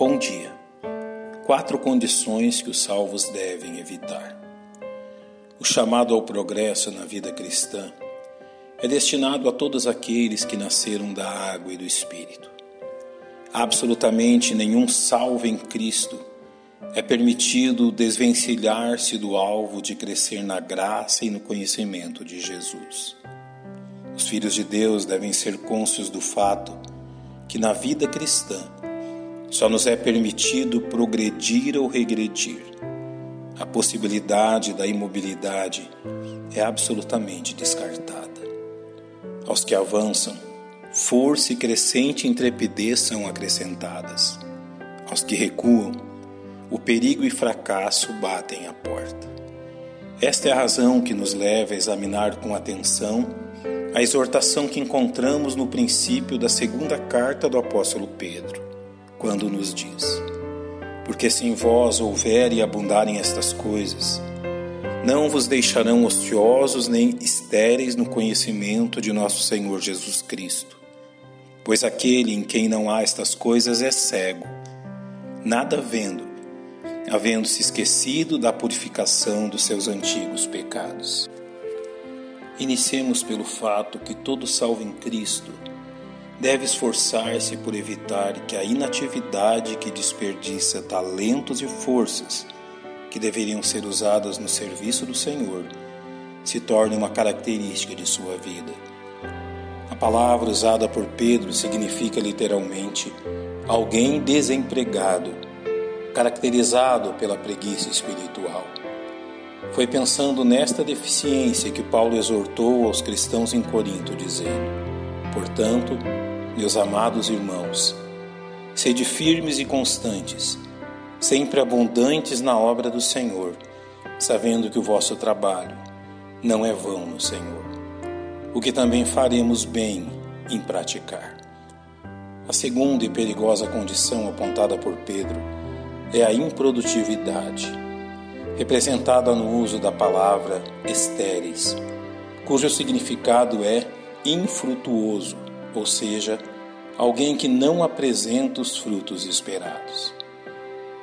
Bom dia. Quatro condições que os salvos devem evitar. O chamado ao progresso na vida cristã é destinado a todos aqueles que nasceram da água e do Espírito. Absolutamente nenhum salvo em Cristo é permitido desvencilhar-se do alvo de crescer na graça e no conhecimento de Jesus. Os filhos de Deus devem ser cônscios do fato que na vida cristã só nos é permitido progredir ou regredir. A possibilidade da imobilidade é absolutamente descartada. Aos que avançam, força e crescente intrepidez são acrescentadas. Aos que recuam, o perigo e fracasso batem à porta. Esta é a razão que nos leva a examinar com atenção a exortação que encontramos no princípio da segunda carta do apóstolo Pedro quando nos diz: Porque se em vós houver e abundarem estas coisas, não vos deixarão ociosos nem estéreis no conhecimento de nosso Senhor Jesus Cristo. Pois aquele em quem não há estas coisas é cego, nada vendo, havendo-se esquecido da purificação dos seus antigos pecados. Iniciemos pelo fato que todo salvo em Cristo deve esforçar-se por evitar que a inatividade que desperdiça talentos e forças que deveriam ser usadas no serviço do Senhor se torne uma característica de sua vida. A palavra usada por Pedro significa literalmente alguém desempregado, caracterizado pela preguiça espiritual. Foi pensando nesta deficiência que Paulo exortou aos cristãos em Corinto, dizendo: Portanto, meus amados irmãos, sede firmes e constantes, sempre abundantes na obra do Senhor, sabendo que o vosso trabalho não é vão no Senhor, o que também faremos bem em praticar. A segunda e perigosa condição apontada por Pedro é a improdutividade, representada no uso da palavra estéreis, cujo significado é infrutuoso, ou seja, alguém que não apresenta os frutos esperados.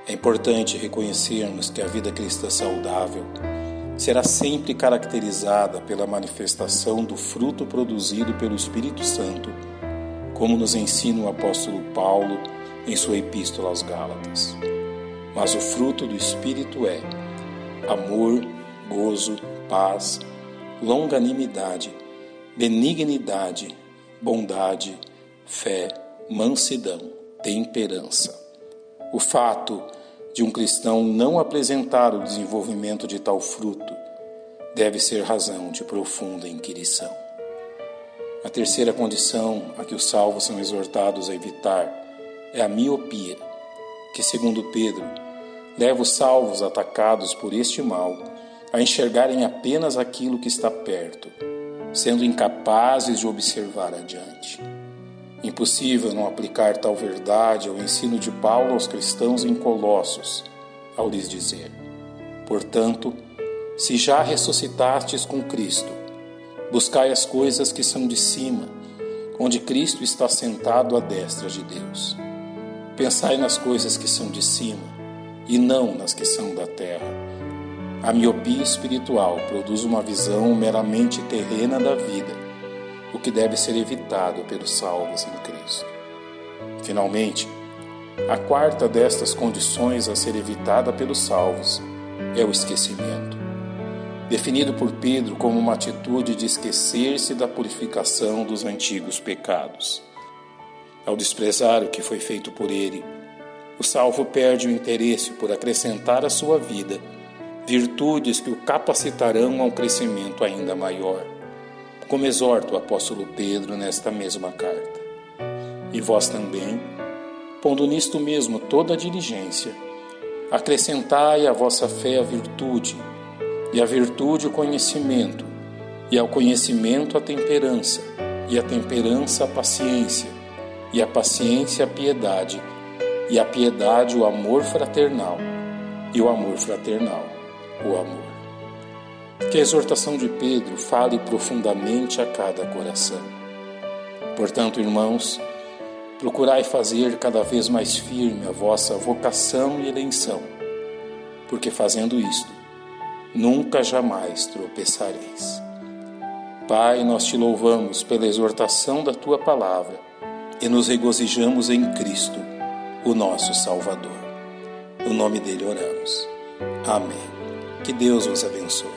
É importante reconhecermos que a vida cristã saudável será sempre caracterizada pela manifestação do fruto produzido pelo Espírito Santo, como nos ensina o apóstolo Paulo em sua epístola aos Gálatas. Mas o fruto do Espírito é amor, gozo, paz, longanimidade, benignidade, bondade, fé, mansidão, temperança. O fato de um cristão não apresentar o desenvolvimento de tal fruto deve ser razão de profunda inquirição. A terceira condição a que os salvos são exortados a evitar é a miopia, que, segundo Pedro, leva os salvos atacados por este mal a enxergarem apenas aquilo que está perto, sendo incapazes de observar adiante. Impossível não aplicar tal verdade ao ensino de Paulo aos cristãos em Colossos, ao lhes dizer: Portanto, se já ressuscitastes com Cristo, buscai as coisas que são de cima, onde Cristo está sentado à destra de Deus. Pensai nas coisas que são de cima, e não nas que são da terra. A miopia espiritual produz uma visão meramente terrena da vida o que deve ser evitado pelos salvos em Cristo. Finalmente, a quarta destas condições a ser evitada pelos salvos é o esquecimento, definido por Pedro como uma atitude de esquecer-se da purificação dos antigos pecados. Ao desprezar o que foi feito por ele, o salvo perde o interesse por acrescentar à sua vida virtudes que o capacitarão a um crescimento ainda maior como exorta o apóstolo Pedro nesta mesma carta. E vós também, pondo nisto mesmo toda a diligência, acrescentai à vossa fé a virtude, e à virtude o conhecimento, e ao conhecimento a temperança, e à temperança a paciência, e à paciência a piedade, e à piedade o amor fraternal, e o amor fraternal o amor. Que a exortação de Pedro fale profundamente a cada coração. Portanto, irmãos, Procurai fazer cada vez mais firme a vossa vocação e eleição, porque fazendo isto, nunca jamais tropeçareis. Pai, nós te louvamos pela exortação da tua palavra e nos regozijamos em Cristo, o nosso Salvador. No nome dele oramos. Amém. Que Deus vos abençoe.